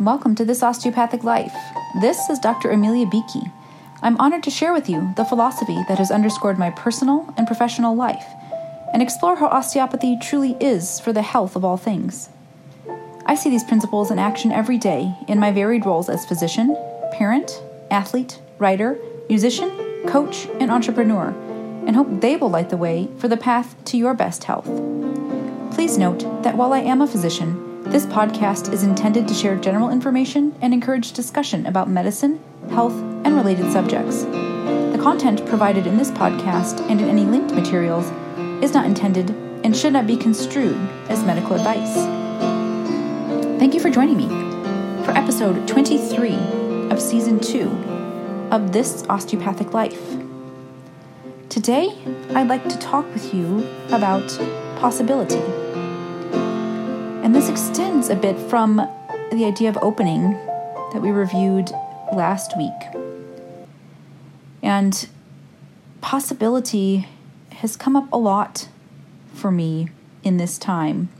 Welcome to This Osteopathic Life. This is Dr. Amelia Beakey. I'm honored to share with you the philosophy that has underscored my personal and professional life and explore how osteopathy truly is for the health of all things. I see these principles in action every day in my varied roles as physician, parent, athlete, writer, musician, coach, and entrepreneur, and hope they will light the way for the path to your best health. Please note that while I am a physician, this podcast is intended to share general information and encourage discussion about medicine, health, and related subjects. The content provided in this podcast and in any linked materials is not intended and should not be construed as medical advice. Thank you for joining me for episode 23 of season 2 of This Osteopathic Life. Today, I'd like to talk with you about possibility. Extends a bit from the idea of opening that we reviewed last week. And possibility has come up a lot for me in this time.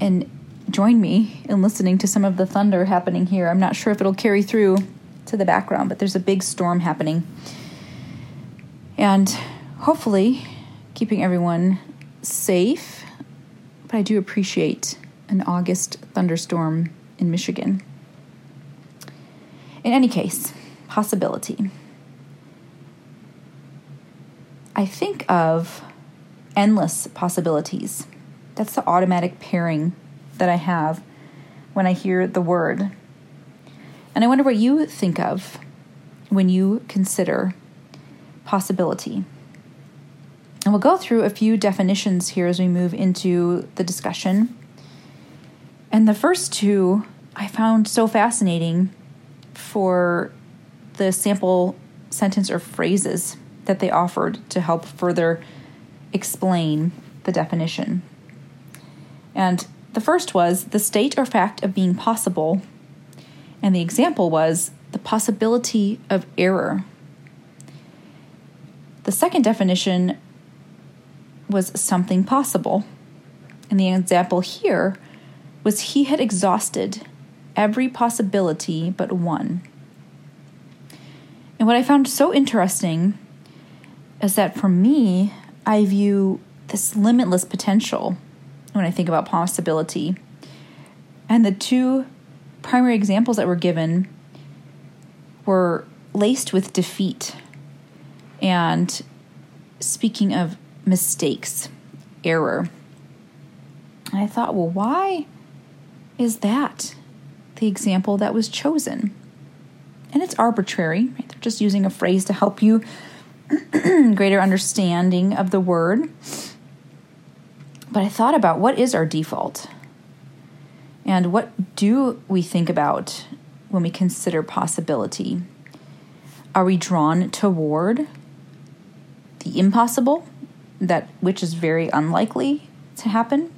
And join me in listening to some of the thunder happening here. I'm not sure if it'll carry through to the background, but there's a big storm happening. And hopefully, keeping everyone safe. But I do appreciate an August thunderstorm in Michigan. In any case, possibility. I think of endless possibilities. That's the automatic pairing that I have when I hear the word. And I wonder what you think of when you consider possibility. And we'll go through a few definitions here as we move into the discussion. And the first two I found so fascinating for the sample sentence or phrases that they offered to help further explain the definition. And the first was the state or fact of being possible, and the example was the possibility of error. The second definition was something possible, and the example here was he had exhausted every possibility but one. And what I found so interesting is that for me, I view this limitless potential when I think about possibility. And the two primary examples that were given were laced with defeat. And speaking of mistakes, error. And I thought, well, why is that the example that was chosen? And it's arbitrary, right? They're just using a phrase to help you greater understanding of the word. But I thought about what is our default? And what do we think about when we consider possibility? Are we drawn toward the impossible, that which is very unlikely to happen?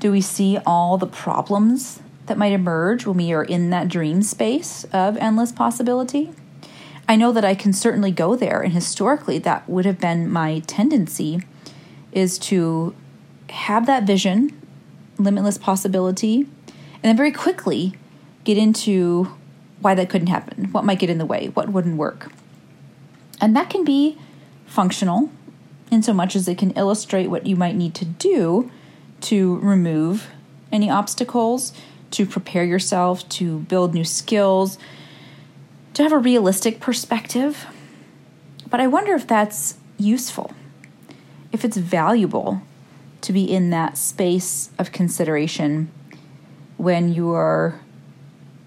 Do we see all the problems that might emerge when we are in that dream space of endless possibility? I know that I can certainly go there, and historically, that would have been my tendency is to have that vision, limitless possibility, and then very quickly get into why that couldn't happen, what might get in the way, what wouldn't work. And that can be functional in so much as it can illustrate what you might need to do to remove any obstacles, to prepare yourself, to build new skills, to have a realistic perspective. But I wonder if that's useful, if it's valuable to be in that space of consideration when you are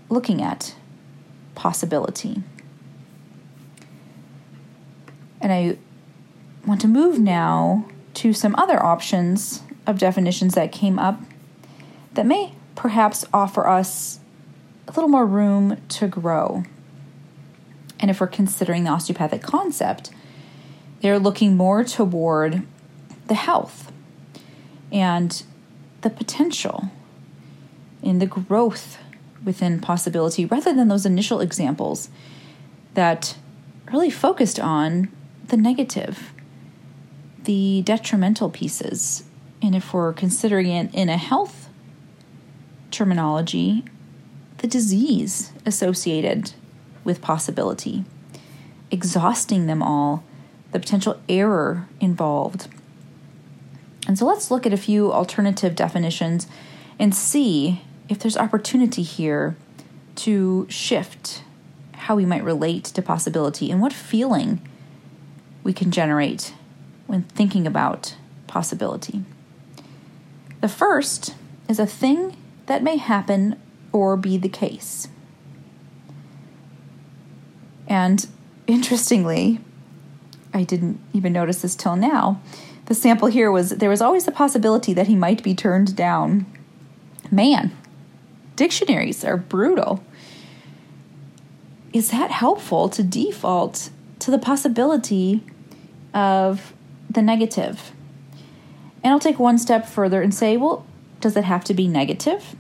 looking at possibility. And I want to move now to some other options of definitions that came up that may perhaps offer us a little more room to grow. And if we're considering the osteopathic concept, they're looking more toward the health and the potential in the growth within possibility rather than those initial examples that really focused on the negative, the detrimental pieces. And if we're considering it in a health terminology, the disease associated with possibility, exhausting them all, the potential error involved. And so let's look at a few alternative definitions and see if there's opportunity here to shift how we might relate to possibility and what feeling we can generate when thinking about possibility. The first is a thing that may happen or be the case. And interestingly, I didn't even notice this till now. The sample here was there was always the possibility that he might be turned down. Man, dictionaries are brutal. Is that helpful to default to the possibility of the negative? And I'll take one step further and say, well, does it have to be negative?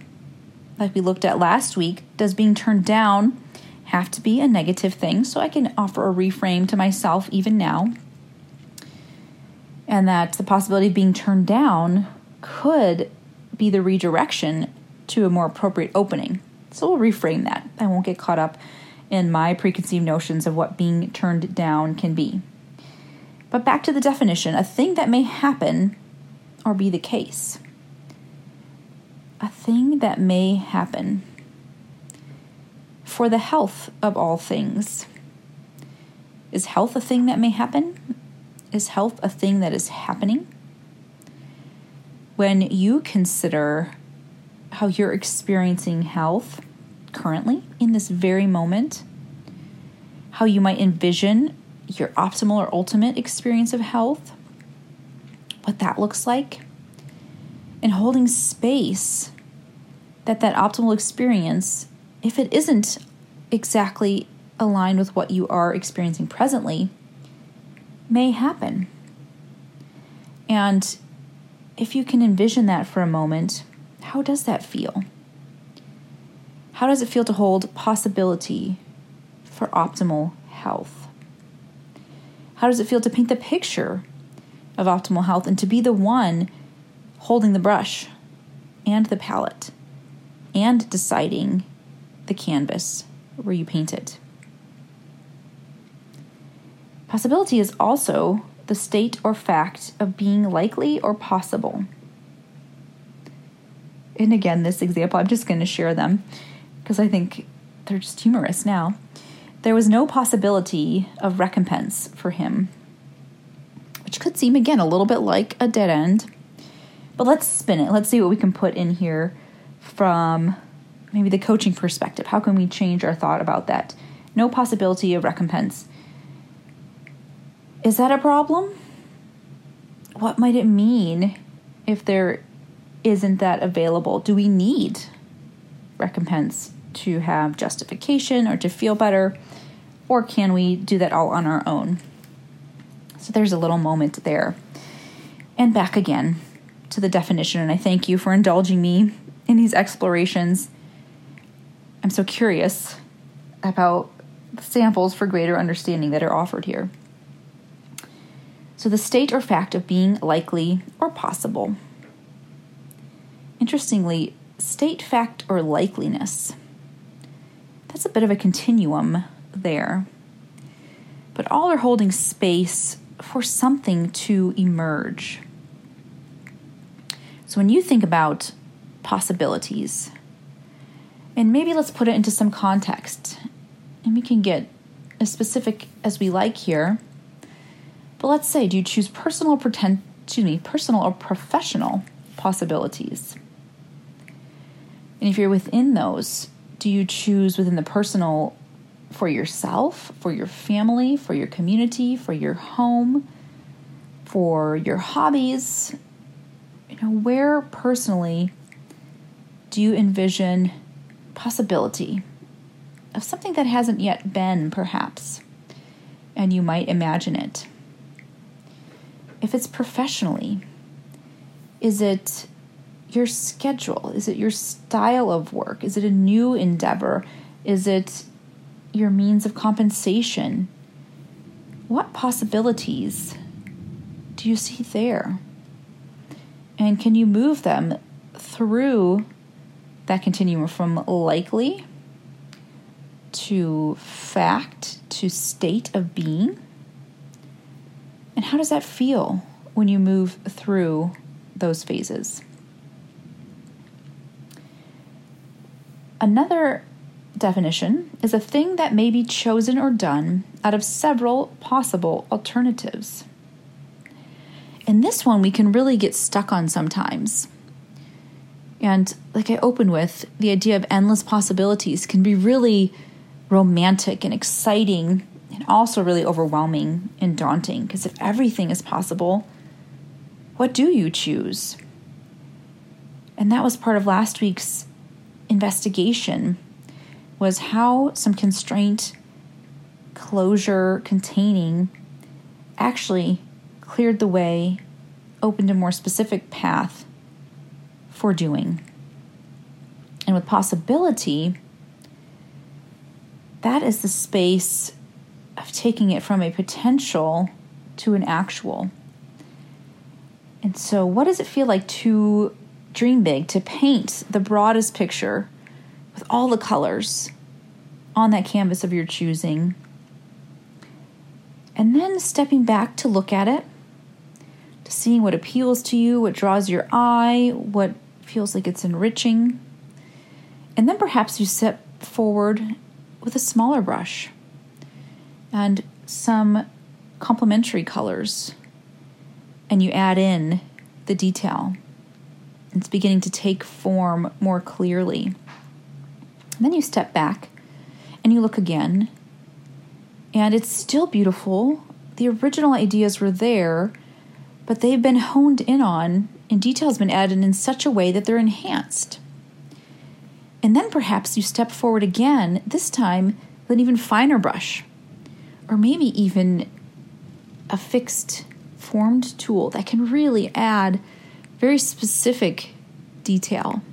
Like we looked at last week, does being turned down have to be a negative thing? So I can offer a reframe to myself even now. And that the possibility of being turned down could be the redirection to a more appropriate opening. So we'll reframe that. I won't get caught up in my preconceived notions of what being turned down can be. But back to the definition a thing that may happen or be the case. A thing that may happen for the health of all things. Is health a thing that may happen? Is health a thing that is happening? When you consider how you're experiencing health currently in this very moment, how you might envision your optimal or ultimate experience of health, what that looks like, and holding space that that optimal experience, if it isn't exactly aligned with what you are experiencing presently, may happen. And if you can envision that for a moment, how does that feel? How does it feel to hold possibility for optimal health? How does it feel to paint the picture of optimal health and to be the one holding the brush and the palette and deciding the canvas where you paint it? Possibility is also the state or fact of being likely or possible. And again, this example, I'm just going to share them because I think they're just humorous now. There was no possibility of recompense for him, which could seem again a little bit like a dead end. But let's spin it. Let's see what we can put in here from maybe the coaching perspective. How can we change our thought about that? No possibility of recompense. Is that a problem? What might it mean if there isn't that available? Do we need recompense to have justification or to feel better? Or can we do that all on our own? So there's a little moment there. And back again to the definition, and I thank you for indulging me in these explorations. I'm so curious about the samples for greater understanding that are offered here. So, the state or fact of being likely or possible. Interestingly, state, fact, or likeliness. That's a bit of a continuum there. But all are holding space for something to emerge. So when you think about possibilities, and maybe let's put it into some context, and we can get as specific as we like here. But let's say, do you choose personal pretend, excuse me, personal or professional possibilities? And if you're within those, do you choose within the personal for yourself, for your family, for your community, for your home, for your hobbies? You know, where personally do you envision possibility of something that hasn't yet been, perhaps, and you might imagine it? If it's professionally, is it your schedule? Is it your style of work? Is it a new endeavor? Is it your means of compensation? What possibilities do you see there? And can you move them through that continuum from likely to fact to state of being. And how does that feel when you move through those phases? Another definition is a thing that may be chosen or done out of several possible alternatives. And this one we can really get stuck on sometimes. And like I opened with, the idea of endless possibilities can be really romantic and exciting and also really overwhelming and daunting because if everything is possible, what do you choose? And that was part of last week's investigation was how some constraint closure containing actually cleared the way, opened a more specific path for doing. And with possibility, that is the space of taking it from a potential to an actual. And so, what does it feel like to dream big, to paint the broadest picture with all the colors on that canvas of your choosing? And then stepping back to look at it, to seeing what appeals to you, what draws your eye, what feels like it's enriching. And then perhaps you step forward with a smaller brush and some complementary colors, and you add in the detail. It's beginning to take form more clearly. And then you step back and you look again, and it's still beautiful. The original ideas were there, but they've been honed in on, and detail has been added in such a way that they're enhanced. And then perhaps you step forward again, this time with an even finer brush, or maybe even a fixed formed tool that can really add very specific detail.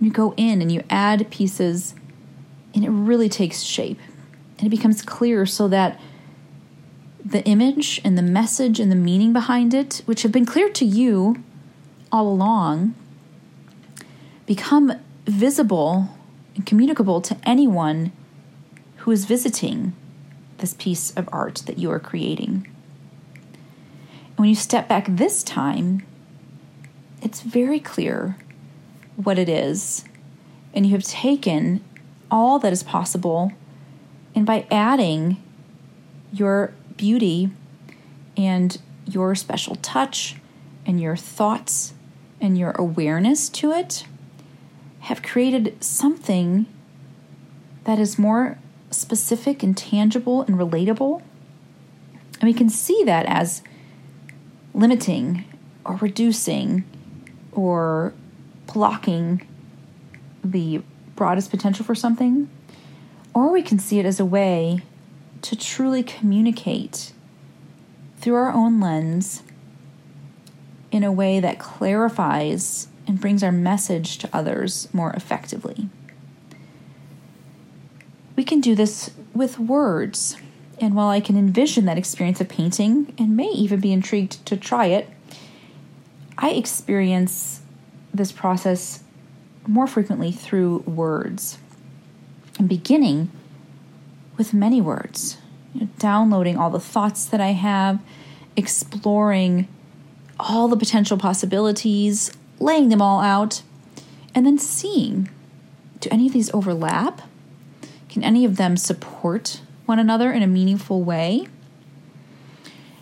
You go in and you add pieces, and it really takes shape. And it becomes clear so that the image and the message and the meaning behind it, which have been clear to you all along, become visible and communicable to anyone who is visiting this piece of art that you are creating. And when you step back this time, it's very clear what it is, and you have taken all that is possible, and by adding your beauty and your special touch and your thoughts and your awareness to it have created something that is more specific and tangible and relatable. And we can see that as limiting or reducing or blocking the broadest potential for something. Or we can see it as a way to truly communicate through our own lens in a way that clarifies and brings our message to others more effectively. We can do this with words, and while I can envision that experience of painting and may even be intrigued to try it, I experience this process more frequently through words. And beginning with many words, you know, downloading all the thoughts that I have, exploring all the potential possibilities, laying them all out, and then seeing do any of these overlap? Can any of them support one another in a meaningful way?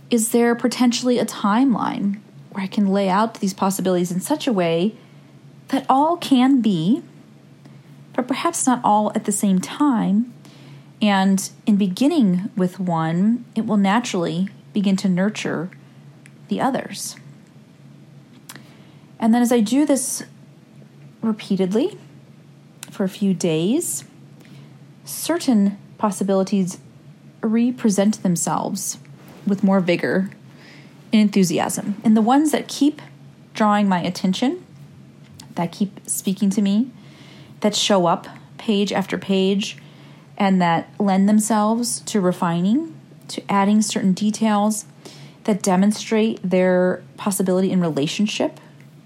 Is there potentially a timeline where I can lay out these possibilities in such a way that all can be, but perhaps not all at the same time? And in beginning with one, it will naturally begin to nurture the others. And then as I do this repeatedly for a few days, certain possibilities represent themselves with more vigor enthusiasm. And the ones that keep drawing my attention, that keep speaking to me, that show up page after page, and that lend themselves to refining, to adding certain details that demonstrate their possibility in relationship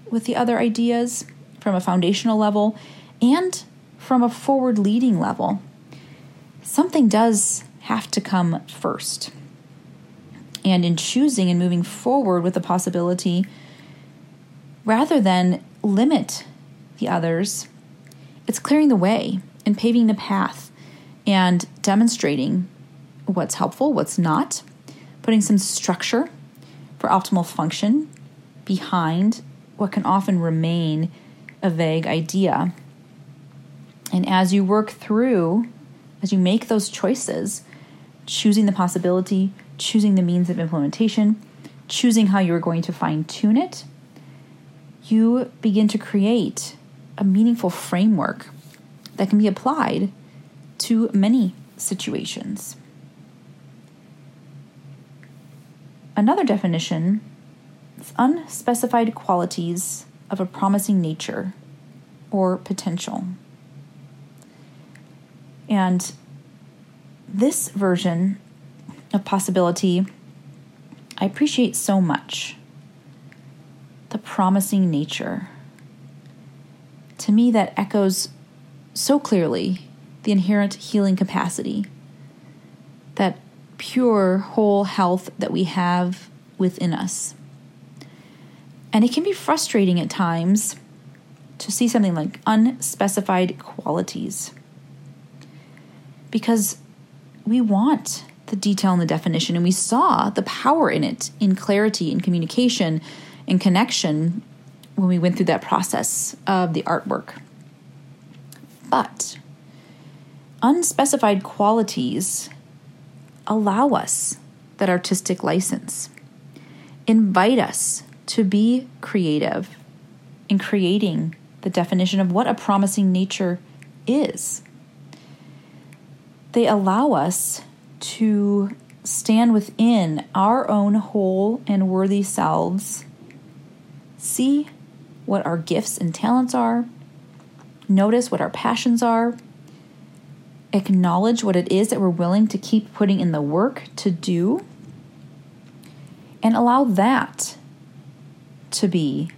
with the other ideas from a foundational level and from a forward leading level, something does have to come first. And in choosing and moving forward with the possibility, rather than limit the others, it's clearing the way and paving the path and demonstrating what's helpful, what's not, putting some structure for optimal function behind what can often remain a vague idea. And as you work through, as you make those choices, choosing the possibility, choosing the means of implementation, choosing how you're going to fine tune it, you begin to create a meaningful framework that can be applied to many situations. Another definition is unspecified qualities of a promising nature or potential. And this version of possibility I appreciate so much. The promising nature. To me, that echoes so clearly the inherent healing capacity, that pure, whole health that we have within us. And it can be frustrating at times to see something like unspecified qualities because we want the detail and the definition, and we saw the power in it in clarity in communication in connection when we went through that process of the artwork. But unspecified qualities allow us that artistic license, invite us to be creative in creating the definition of what a promising nature is. They allow us to stand within our own whole and worthy selves, see what our gifts and talents are, notice what our passions are, acknowledge what it is that we're willing to keep putting in the work to do, and allow that to be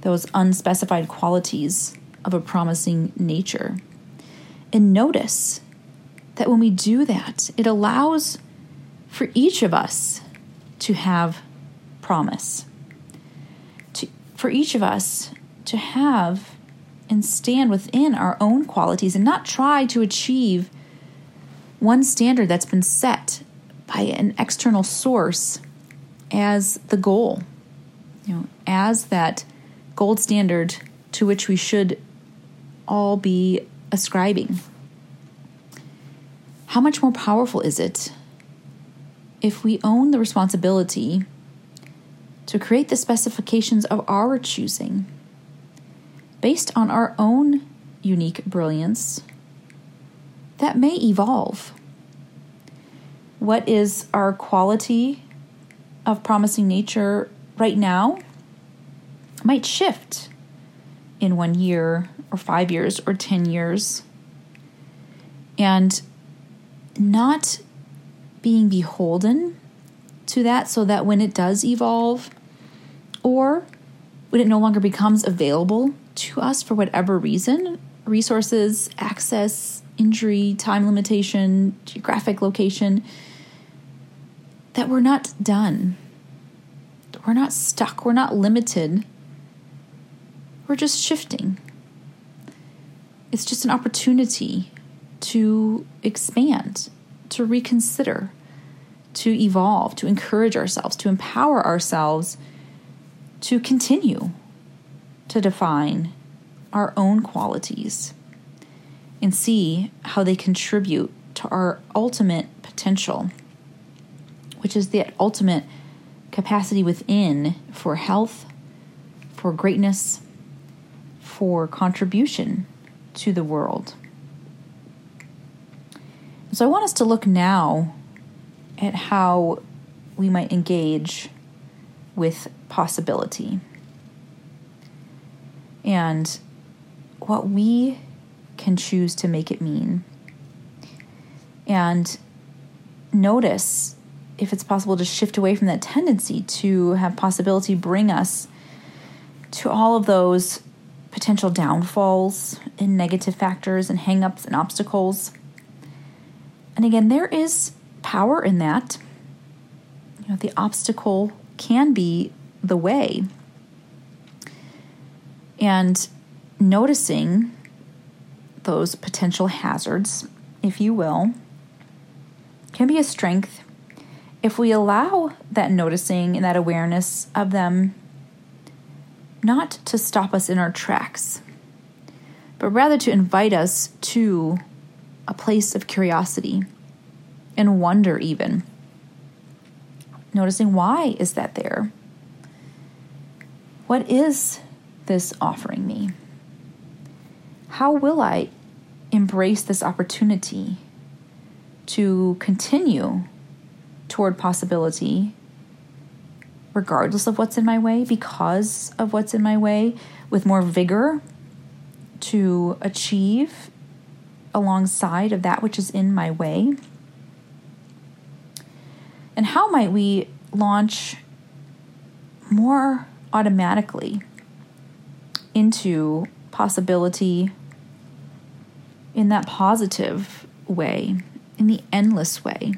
those unspecified qualities of a promising nature. And notice that when we do that, it allows for each of us to have promise, to, for each of us to have and stand within our own qualities and not try to achieve one standard that's been set by an external source as the goal, you know, as that gold standard to which we should all be ascribing. How much more powerful is it if we own the responsibility to create the specifications of our choosing based on our own unique brilliance that may evolve? What is our quality of promising nature right now might shift in one year or five years or 10 years. And not being beholden to that so that when it does evolve or when it no longer becomes available to us for whatever reason resources, access, injury, time limitation, geographic location that we're not done. We're not stuck. We're not limited. We're just shifting. It's just an opportunity to expand, to reconsider, to evolve, to encourage ourselves, to empower ourselves to continue to define our own qualities and see how they contribute to our ultimate potential, which is the ultimate capacity within for health, for greatness, for contribution to the world. So I want us to look now at how we might engage with possibility and what we can choose to make it mean. And notice if it's possible to shift away from that tendency to have possibility bring us to all of those potential downfalls and negative factors and hangups and obstacles. And again, there is power in that. You know, the obstacle can be the way. And noticing those potential hazards, if you will, can be a strength if we allow that noticing and that awareness of them not to stop us in our tracks, but rather to invite us to a place of curiosity and wonder, even. Noticing why is that there? What is this offering me? How will I embrace this opportunity to continue toward possibility, regardless of what's in my way, because of what's in my way, with more vigor to achieve alongside of that which is in my way? And how might we launch more automatically into possibility in that positive way, in the endless way,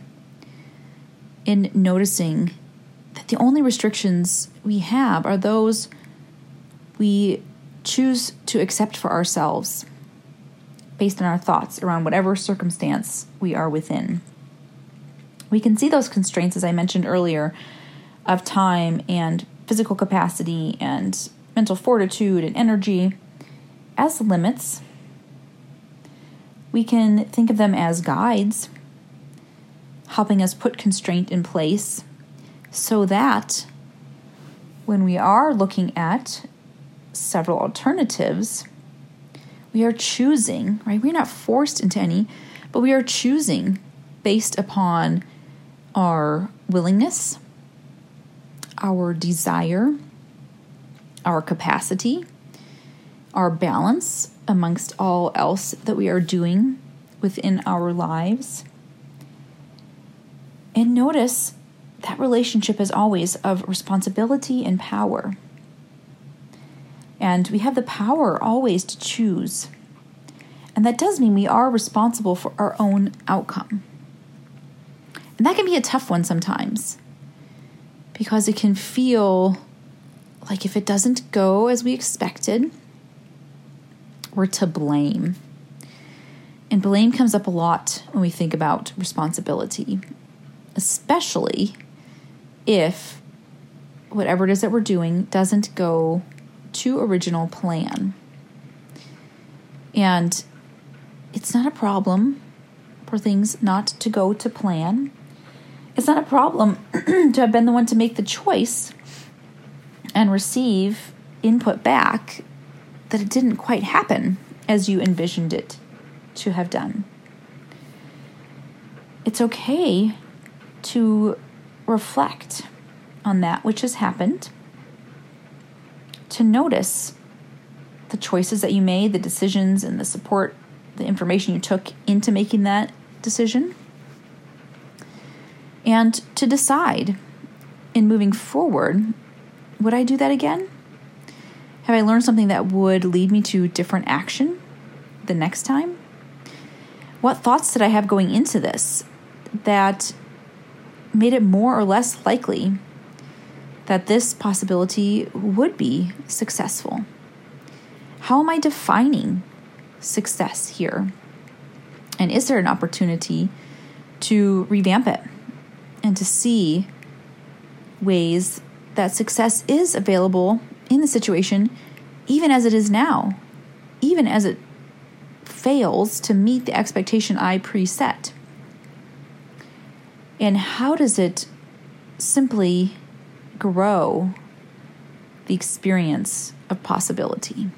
in noticing that the only restrictions we have are those we choose to accept for ourselves based on our thoughts around whatever circumstance we are within. We can see those constraints, as I mentioned earlier, of time and physical capacity and mental fortitude and energy as limits we can think of them as guides, helping us put constraint in place so that when we are looking at several alternatives, we are choosing, right? We're not forced into any, but we are choosing based upon our willingness, our desire, our capacity, our balance, amongst all else that we are doing within our lives. And notice that relationship is always of responsibility and power. And we have the power always to choose. And that does mean we are responsible for our own outcome. And that can be a tough one sometimes because it can feel like if it doesn't go as we expected, we're to blame. And blame comes up a lot when we think about responsibility, especially if whatever it is that we're doing doesn't go to original plan. And it's not a problem for things not to go to plan. It's not a problem to have been the one to make the choice and receive input back that it didn't quite happen as you envisioned it to have done. It's okay to reflect on that which has happened, to notice the choices that you made, the decisions, and the support, the information you took into making that decision, and to decide in moving forward would I do that again? Have I learned something that would lead me to different action the next time? What thoughts did I have going into this that made it more or less likely that this possibility would be successful? How am I defining success here? And is there an opportunity to revamp it and to see ways that success is available in the situation, even as it is now, even as it fails to meet the expectation I preset? And how does it simply grow the experience of possibility?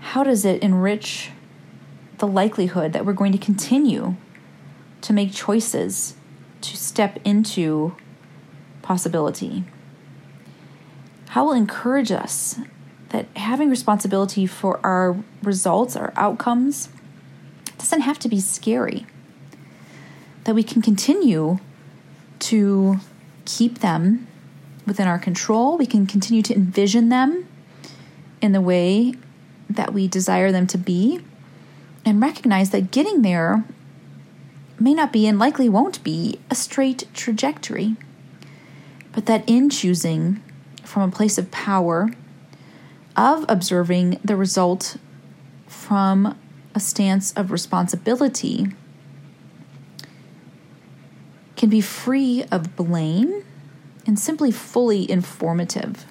How does it enrich the likelihood that we're going to continue to make choices to step into possibility? how will encourage us that having responsibility for our results, our outcomes, doesn't have to be scary. That we can continue to keep them within our control. We can continue to envision them in the way that we desire them to be and recognize that getting there may not be and likely won't be a straight trajectory, but that in choosing from a place of power, of observing the result from a stance of responsibility, can be free of blame and simply fully informative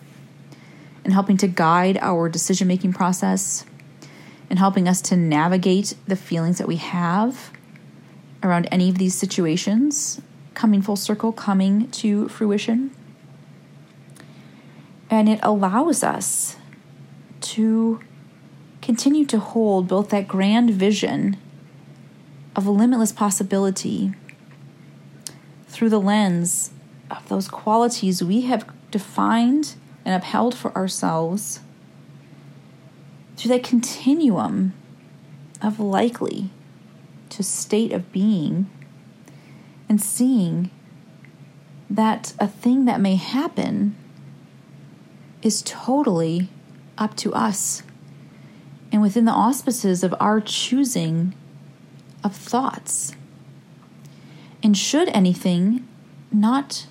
in helping to guide our decision making process and helping us to navigate the feelings that we have around any of these situations, coming full circle, coming to fruition. And it allows us to continue to hold both that grand vision of a limitless possibility through the lens of those qualities we have defined and upheld for ourselves through that continuum of likely to state of being and seeing that a thing that may happen is totally up to us and within the auspices of our choosing of thoughts. And should anything not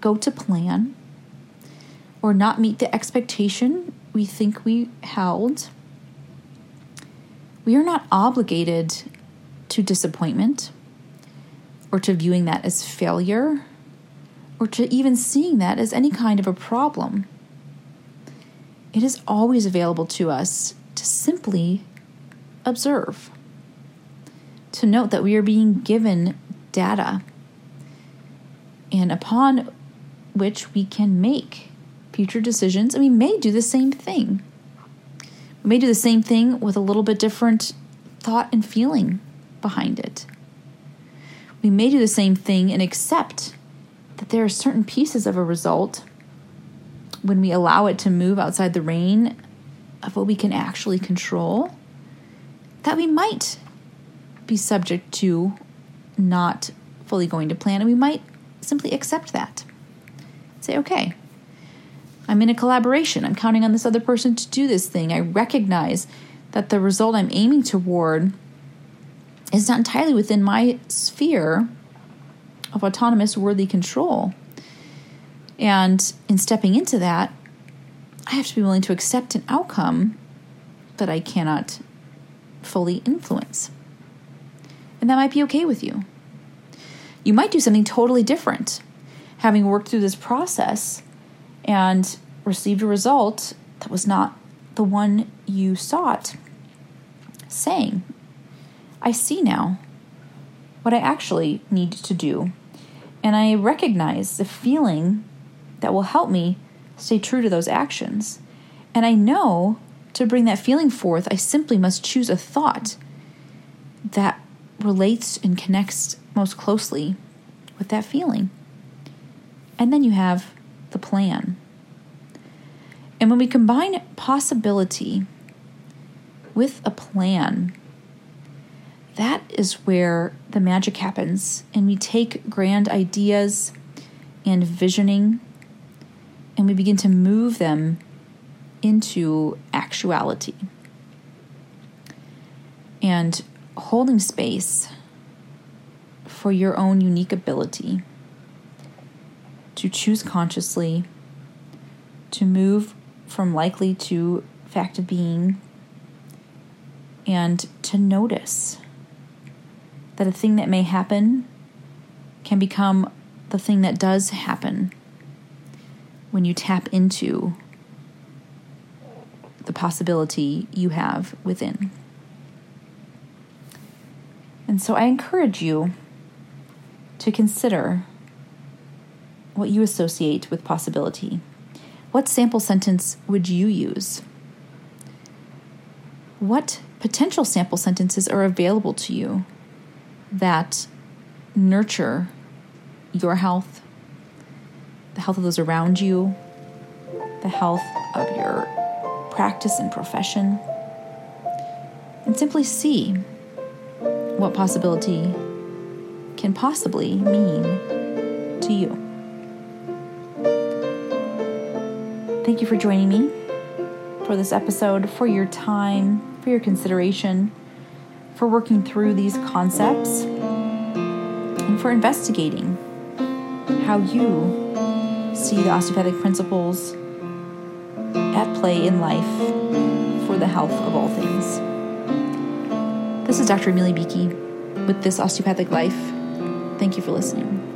go to plan or not meet the expectation we think we held, we are not obligated to disappointment or to viewing that as failure or to even seeing that as any kind of a problem. It is always available to us to simply observe, to note that we are being given data and upon which we can make future decisions, and we may do the same thing. We may do the same thing with a little bit different thought and feeling behind it. We may do the same thing and accept that there are certain pieces of a result when we allow it to move outside the reign of what we can actually control that we might be subject to not fully going to plan and we might simply accept that. Say, okay, I'm in a collaboration. I'm counting on this other person to do this thing. I recognize that the result I'm aiming toward is not entirely within my sphere of autonomous, worthy control. And in stepping into that, I have to be willing to accept an outcome that I cannot fully influence. And that might be okay with you. You might do something totally different, having worked through this process and received a result that was not the one you sought, saying, I see now what I actually need to do, and I recognize the feeling that will help me stay true to those actions. And I know to bring that feeling forth, I simply must choose a thought that relates and connects most closely with that feeling. And then you have the plan. And when we combine possibility with a plan, that is where the magic happens. And we take grand ideas and visioning and we begin to move them into actuality. And holding space for your own unique ability to choose consciously, to move from likely to fact of being and to notice that a thing that may happen can become the thing that does happen when you tap into the possibility you have within. And so I encourage you to consider what you associate with possibility. What sample sentence would you use? What potential sample sentences are available to you that nurture your health, the health of those around you, the health of your practice and profession, and simply see what possibility can possibly mean to you. Thank you for joining me for this episode, for your time, for your consideration, for working through these concepts, and for investigating how you see the osteopathic principles at play in life for the health of all things. This is Dr. Amelia Beakey with This Osteopathic Life. Thank you for listening.